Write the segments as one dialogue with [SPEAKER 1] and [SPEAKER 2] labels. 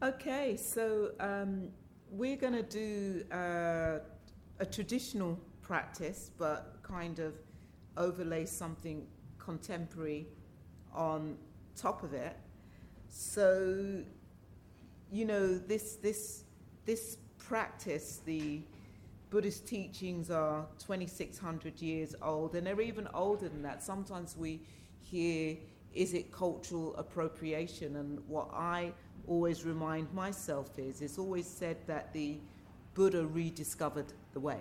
[SPEAKER 1] Okay, so um, we're going to do uh, a traditional practice, but kind of overlay something contemporary on top of it. So, you know, this this this practice, the Buddhist teachings are 2,600 years old, and they're even older than that. Sometimes we hear, is it cultural appropriation? And what I always remind myself is, it's always said that the Buddha rediscovered the way.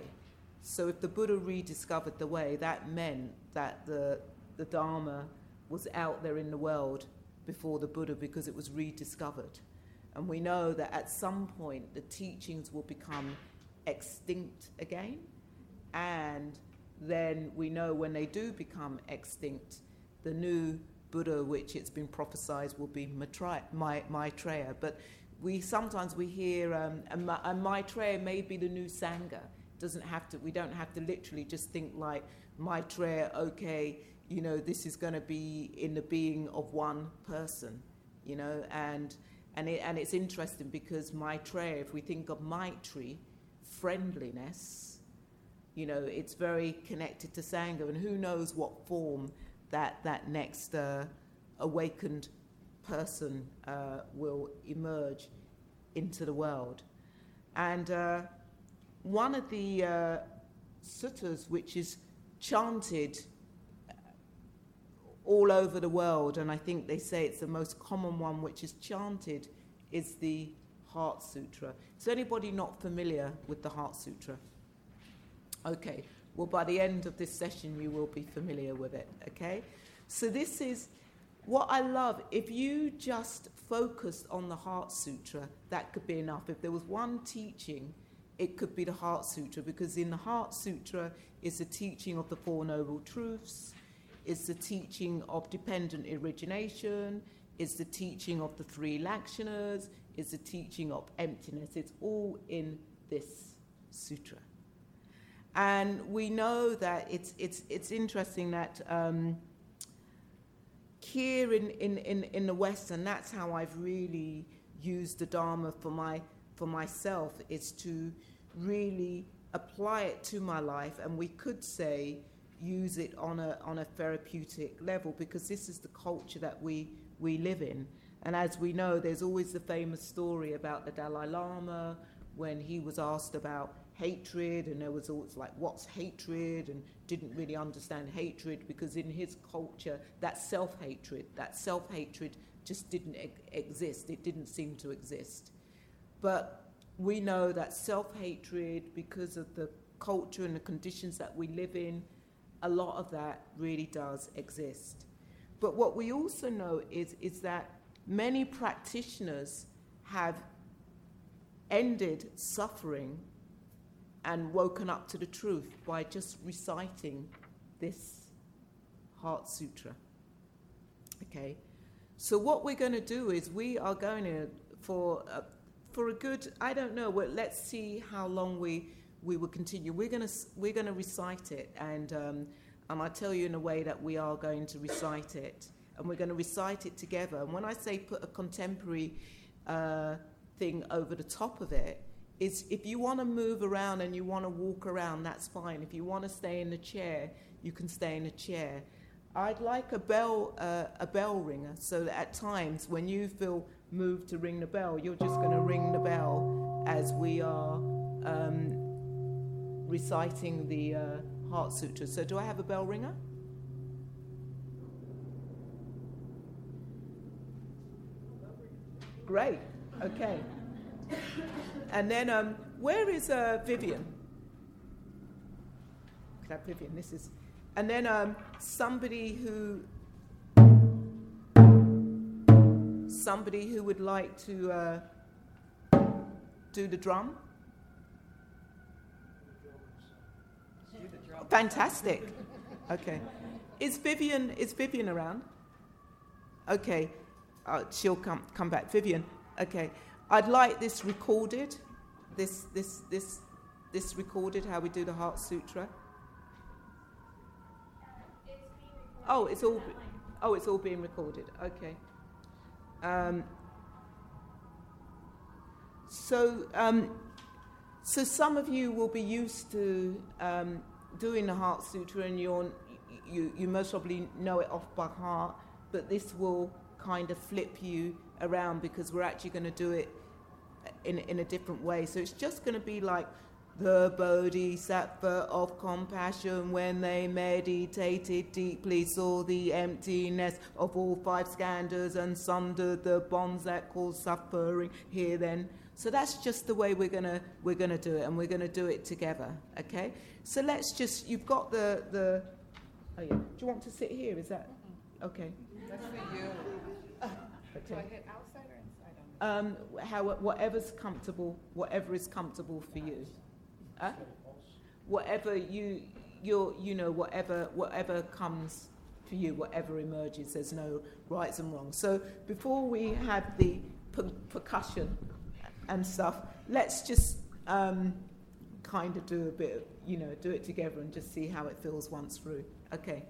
[SPEAKER 1] So if the Buddha rediscovered the way, that meant that the, the Dharma was out there in the world before the Buddha because it was rediscovered. And we know that at some point the teachings will become extinct again. And then we know when they do become extinct, the new Buddha, which it's been prophesied will be Maitreya. But we sometimes we hear um, a, Maitreya may be the new Sangha. Doesn't have to. We don't have to literally just think like Maitreya. Okay, you know this is going to be in the being of one person. You know, and and it, and it's interesting because Maitreya, if we think of Maitri, friendliness, you know, it's very connected to Sangha, and who knows what form that that next uh, awakened person uh, will emerge into the world. And uh, one of the uh, suttas, which is chanted all over the world, and I think they say it's the most common one which is chanted, is the Heart Sutra. Is anybody not familiar with the Heart Sutra? Okay, well, by the end of this session, you will be familiar with it, okay? So, this is what I love. If you just focused on the Heart Sutra, that could be enough. If there was one teaching, it could be the Heart Sutra, because in the Heart Sutra is the teaching of the Four Noble Truths, is the teaching of dependent origination, is the teaching of the three lakshanas, is the teaching of emptiness. It's all in this sutra. And we know that it's, it's, it's interesting that um, here in, in, in, in the West, and that's how I've really used the Dharma for, my, for myself, is to really apply it to my life. And we could say, use it on a, on a therapeutic level because this is the culture that we, we live in. And as we know, there's always the famous story about the Dalai Lama when he was asked about hatred, and there was always like, what's hatred? And didn't really understand hatred because in his culture, that self hatred, that self hatred just didn't e- exist. It didn't seem to exist. But we know that self hatred, because of the culture and the conditions that we live in, a lot of that really does exist. But what we also know is, is that many practitioners have ended suffering and woken up to the truth by just reciting this Heart Sutra. Okay? So, what we're going to do is we are going to, for a, for a good, I don't know, well, let's see how long we, we will continue. We're going to, we're going to recite it, and, um, and I tell you in a way that we are going to recite it, and we're going to recite it together. And when I say put a contemporary uh, thing over the top of it, if you want to move around and you want to walk around, that's fine. If you want to stay in the chair, you can stay in the chair. I'd like a bell, uh, a bell ringer, so that at times when you feel moved to ring the bell, you're just going to ring the bell as we are um, reciting the uh, Heart Sutra. So, do I have a bell ringer? Great. Okay. And then, um, where is uh, Vivian? Could have Vivian. This is. And then um, somebody who. Somebody who would like to uh, do the drum. Fantastic. Okay. Is Vivian is Vivian around? Okay. Uh, she'll come come back. Vivian. Okay. I'd like this recorded, this, this, this, this recorded, how we do the Heart Sutra. Oh, it's all, oh, it's all being recorded. Okay. Um, So, um, so some of you will be used to um, doing the Heart Sutra, and you're, you you most probably know it off by heart. But this will kind of flip you around because we're actually going to do it in in a different way. So it's just going to be like the bodhisattva of compassion, when they meditated deeply, saw the emptiness of all five skandhas and sundered the bonds that cause suffering. Here then. So that's just the way we're gonna we're gonna do it, and we're gonna do it together. Okay. So let's just you've got the the. Oh yeah. Do you want to sit here? Is that okay?
[SPEAKER 2] That's for you. Do I hit outside or inside on?
[SPEAKER 1] Um, how whatever's comfortable, whatever is comfortable for you. Huh? Whatever you you you know whatever whatever comes for you, whatever emerges. There's no rights and wrongs. So before we have the per- percussion and stuff, let's just um, kind of do a bit, you know, do it together and just see how it feels once through. Okay.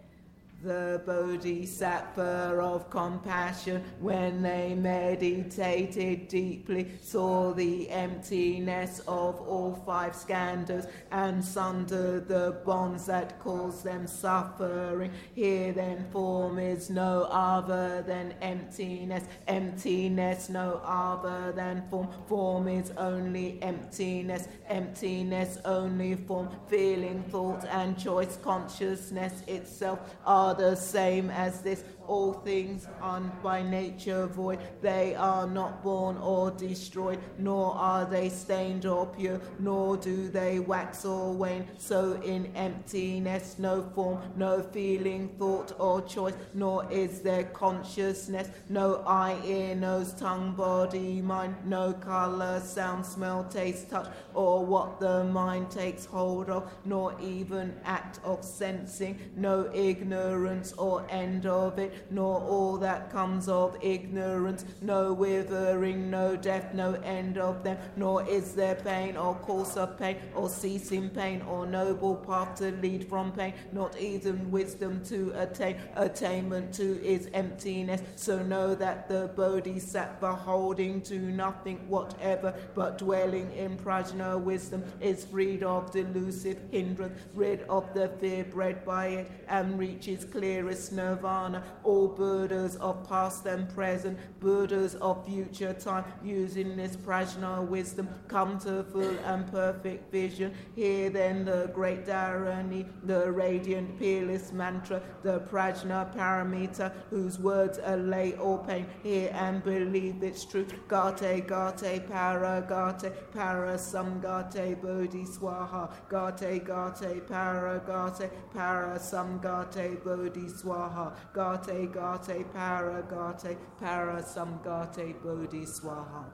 [SPEAKER 1] The Bodhisattva of compassion, when they meditated deeply, saw the emptiness of all five skandhas and sundered the bonds that cause them suffering. Here then form is no other than emptiness, emptiness no other than form, form is only emptiness, emptiness only form, feeling, thought and choice, consciousness itself are the same as this. All things are by nature void. They are not born or destroyed, nor are they stained or pure, nor do they wax or wane. So in emptiness, no form, no feeling, thought or choice, nor is there consciousness, no eye, ear, nose, tongue, body, mind, no color, sound, smell, taste, touch, or what the mind takes hold of, nor even act of sensing, no ignorance or end of it, nor all that comes of ignorance, no withering, no death, no end of them, nor is there pain or course of pain, or ceasing pain, or noble path to lead from pain, not even wisdom to attain, attainment too is emptiness. So know that the bodhisattva holding to nothing whatever, but dwelling in prajna wisdom is freed of delusive hindrance, rid of the fear bred by it, and reaches clearest nirvana. All Buddhas of past and present, Buddhas of future time, using this prajna wisdom, come to full and perfect vision. Hear then the great Dharani, the radiant peerless mantra, the prajna paramita, whose words allay all pain. Hear and believe its truth. Gate, gate, para, gate, para, samgate, bodhi swaha. Gate, gate, para, gate, para, samgate, bodhi swaha. Gate, gate, para, gate, para, samgate, bodhi swaha.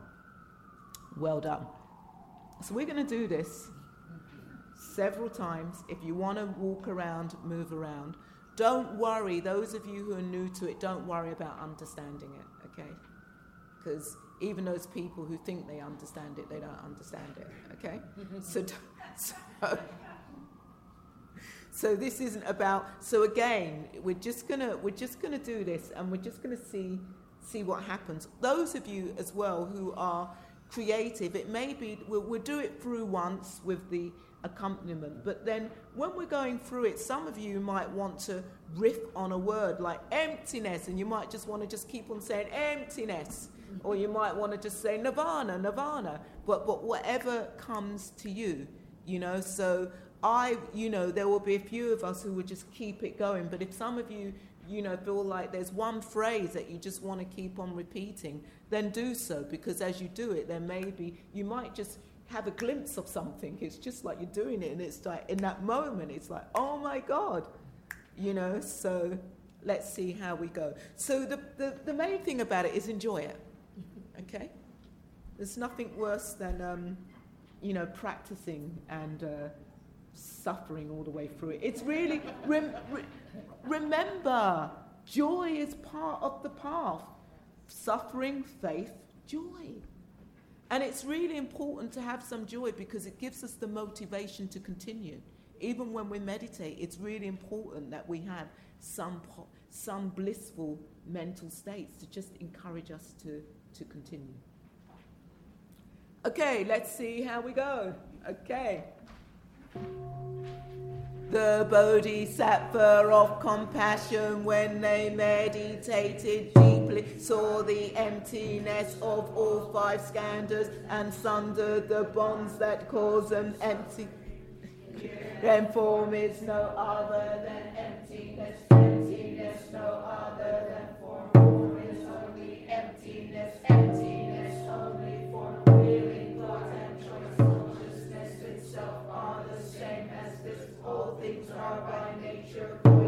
[SPEAKER 1] Well done. So we're going to do this several times. If you want to walk around, move around. Don't worry, those of you who are new to it, don't worry about understanding it, okay? Because even those people who think they understand it, they don't understand it, okay? so, so, so this isn't about. So again, we're just gonna we're just gonna do this, and we're just gonna see see what happens. Those of you as well who are creative, it may be we'll, we'll do it through once with the accompaniment, but then when we're going through it, some of you might want to riff on a word like emptiness, and you might just want to just keep on saying emptiness, or you might want to just say nirvana, nirvana. But but whatever comes to you, you know. So I, you know, there will be a few of us who would just keep it going. But if some of you, you know, feel like there's one phrase that you just want to keep on repeating, then do so because as you do it, then maybe you might just have a glimpse of something. It's just like you're doing it, and it's like in that moment, it's like, oh my God, you know. So let's see how we go. So the, the, the main thing about it is enjoy it, okay? There's nothing worse than, um, you know, practicing and. Uh, suffering all the way through it. It's really, rem, re, remember, joy is part of the path. Suffering, faith, joy. And it's really important to have some joy because it gives us the motivation to continue. Even when we meditate, it's really important that we have some, some blissful mental states to just encourage us to, to continue. Okay, let's see how we go. Okay. The Bodhisattva of compassion, when they meditated deeply, saw the emptiness of all five skandhas and sundered the bonds that cause them empty. Then form is no other than emptiness, emptiness no other than by nature.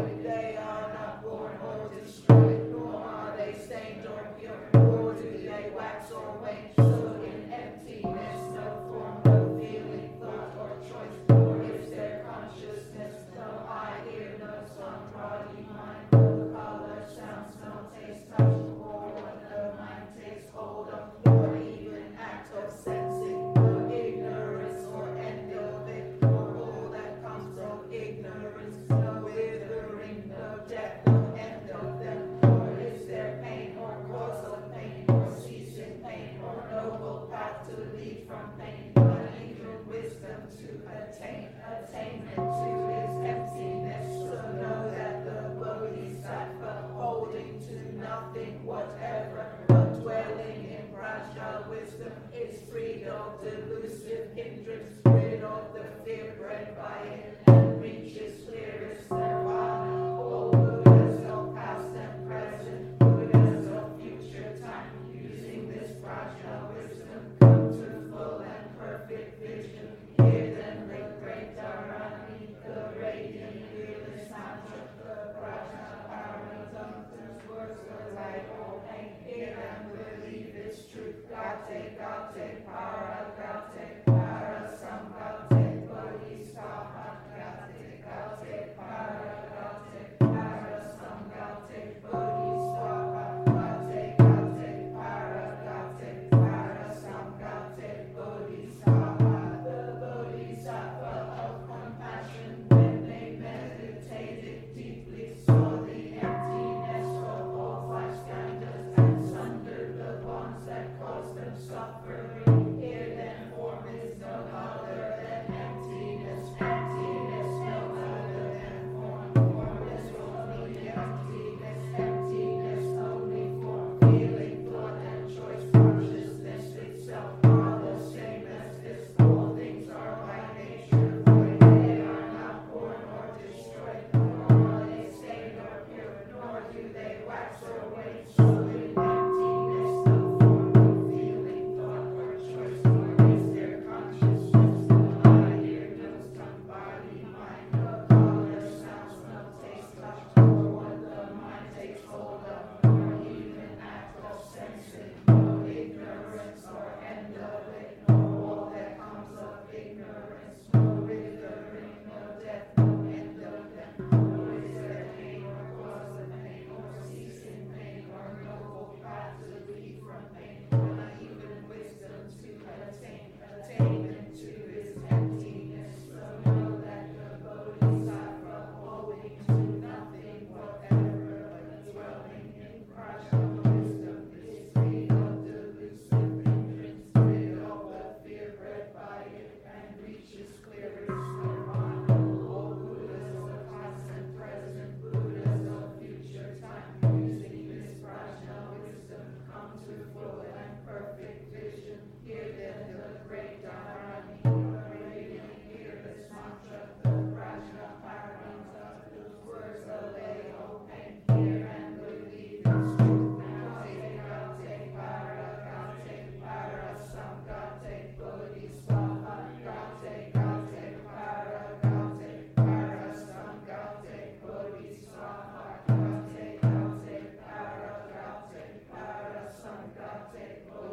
[SPEAKER 1] say,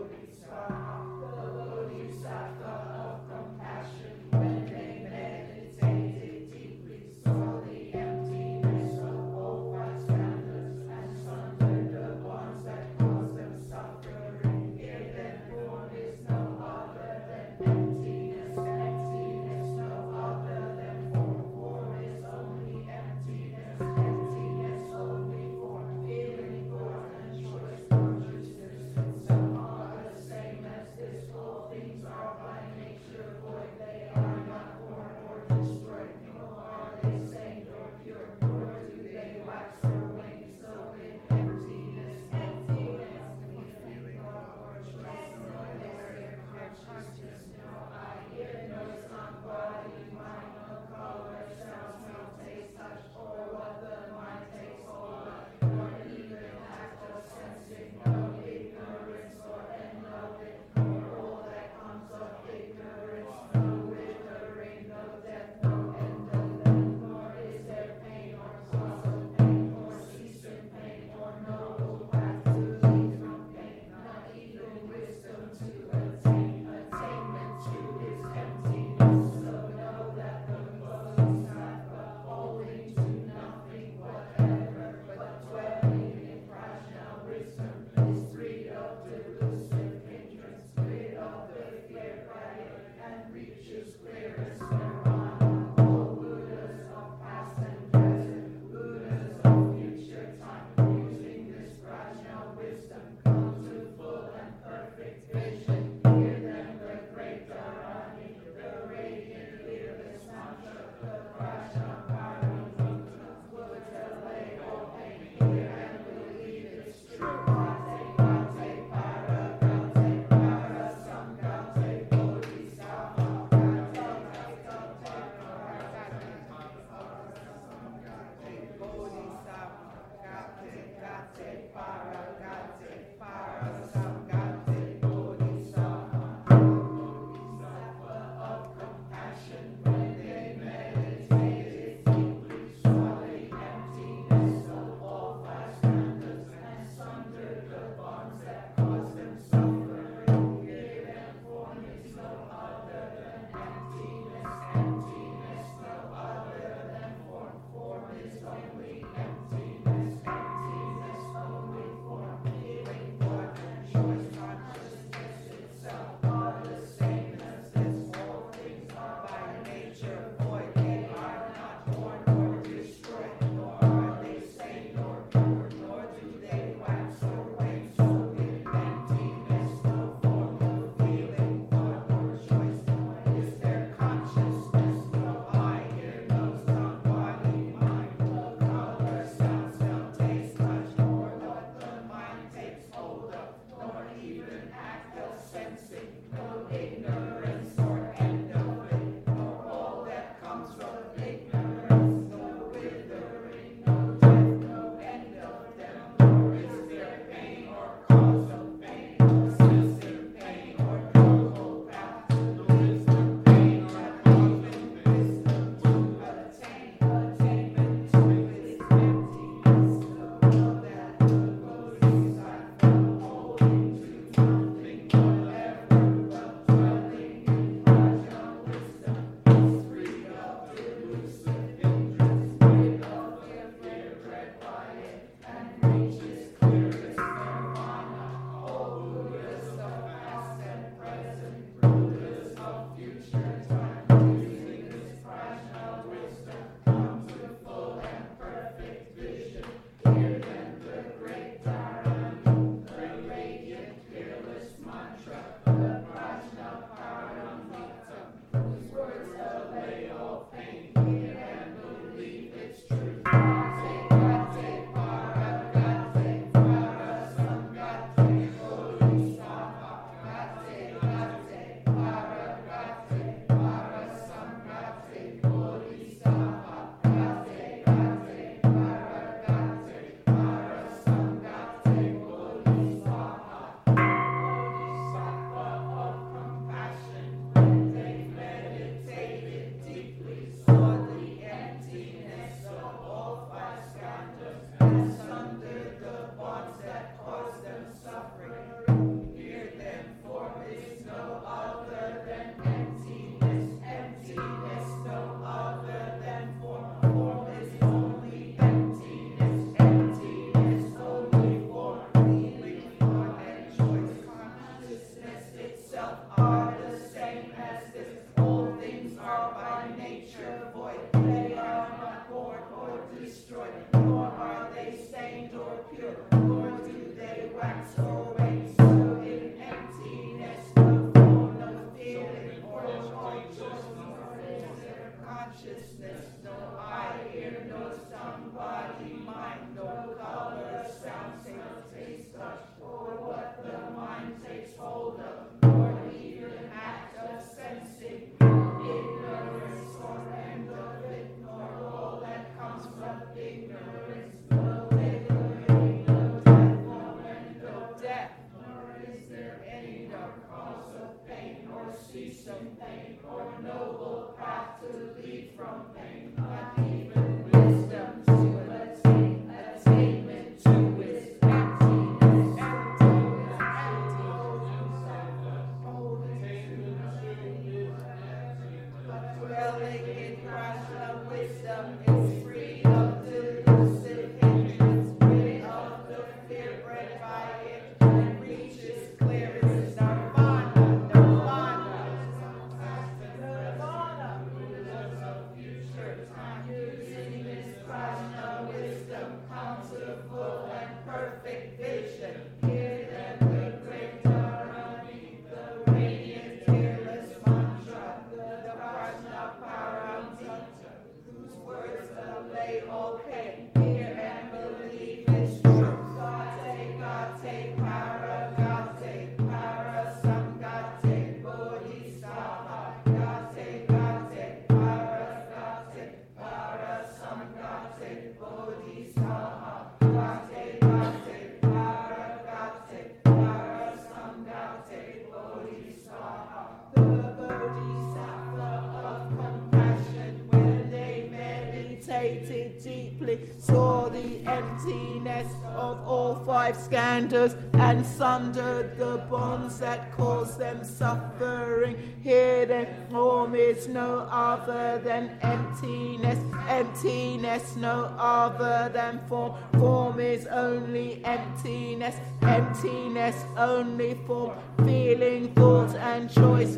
[SPEAKER 1] than emptiness, emptiness no other than form. Form is only emptiness, emptiness only form, feeling, thought, and choice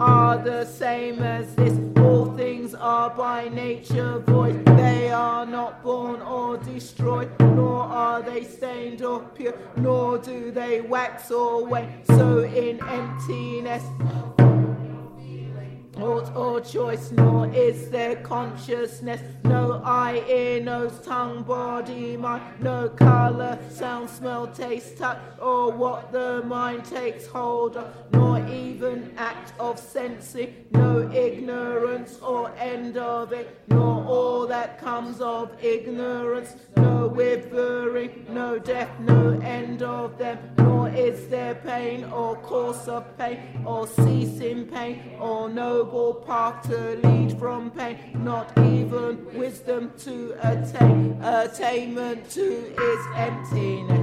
[SPEAKER 1] are the same as this. All things are by nature void. They are not born or destroyed, nor are they stained or pure, nor do they wax or wane. So in emptiness, thought or choice, nor is there consciousness. No eye, ear, nose, tongue, body, mind, no color, sound, smell, taste, touch, or what the mind takes hold of, nor even act of sensing, no ignorance or end of it, nor all that comes of ignorance, no withering, no death, no end of them, nor is there pain or course of pain, or ceasing pain, or noble path to lead from pain, not even wisdom to attain, attainment too is emptiness.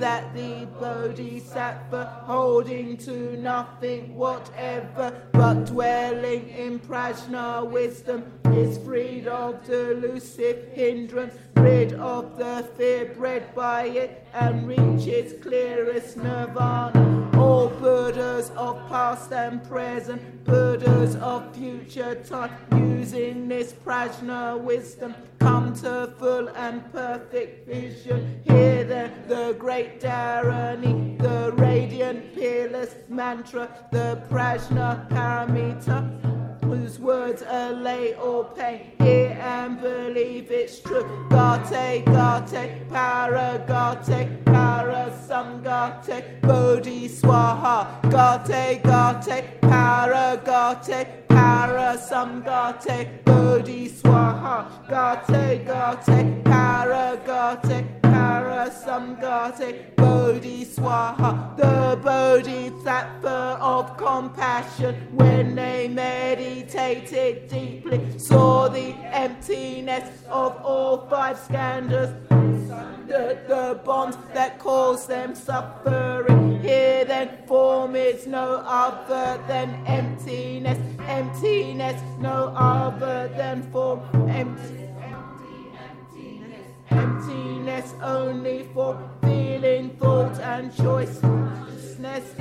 [SPEAKER 1] That the bodhisattva holding to nothing whatever, but dwelling in prajna wisdom is freed of delusive hindrance, rid of the fear bred by it, and reaches clearest nirvana. All Buddhas of past and present, Buddhas of future time, using this prajna wisdom, come to full and perfect vision. Hear then the great Dharani, the radiant peerless mantra, the prajna paramita whose words allay all pain. Hear and believe it's true. Gate, gate, para, gate, para, samgate, bodhi swaha. Gate, gate, para, gate, para, samgate, bodhi swaha. Gate, gate, para, gate, para, samgate, bodhi swaha. The bodhisattva of compassion when they meditated deeply saw the emptiness of all five skandhas the, the bonds that cause them suffering. Here then form is no other than emptiness, emptiness no other than form, empty, emptiness only for feeling, thought, and choice. Consciousness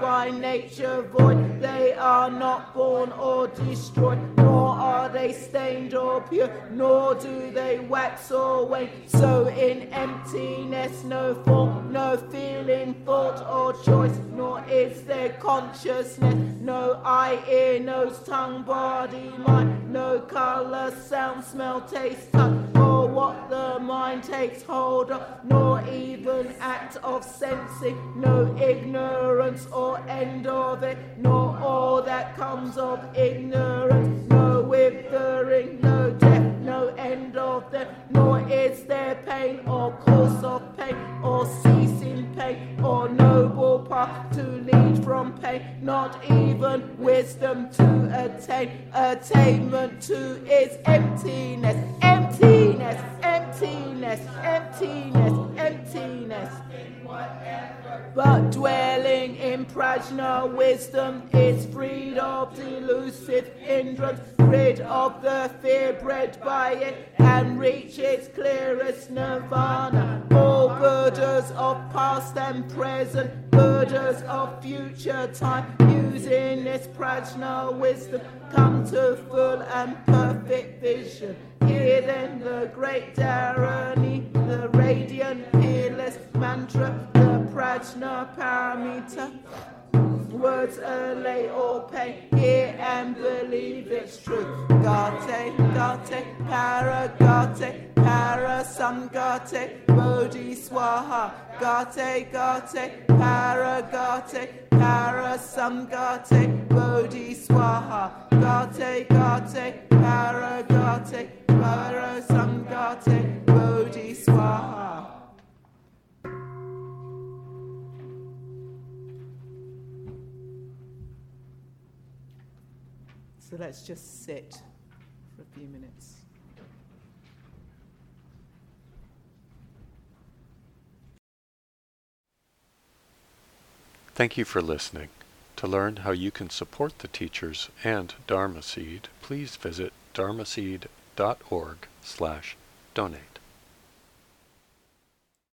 [SPEAKER 1] by nature void. They are not born or destroyed, nor are they stained or pure, nor do they wax or wane. So in emptiness, no form, no feeling, thought, or choice, nor is there consciousness, no eye, ear, nose, tongue, body, mind, no color, sound, smell, taste, touch, what the mind takes hold of, nor even act of sensing, no ignorance or end of it, nor all that comes of ignorance, no withering, no death, no end of them, nor is there pain or course of pain, or ceasing pain, or noble path to lead from pain, not even wisdom to attain, attainment too is emptiness, emptiness, emptiness, emptiness, emptiness. But dwelling in prajna wisdom is freed of delusive hindrance, rid of the fear bred by it, and reaches clearest nirvana. All Buddhas of past and present, Buddhas of future time, using this prajna wisdom, come to full and perfect vision. Hear then the great Dharani, the radiant peerless mantra, the prajna paramita. Words allay all pain, hear and believe it's true. Gate, gate, para, gate, para, samgate, bodhi swaha. Gate, gate, para, gate, para, samgate, bodhi swaha. Gate, gate, para, gate, para, samgate, bodhi swaha. So let's just sit for a few minutes.
[SPEAKER 3] Thank you for listening. To learn how you can support the teachers and Dharma Seed, please visit dharmaseed.org slash donate.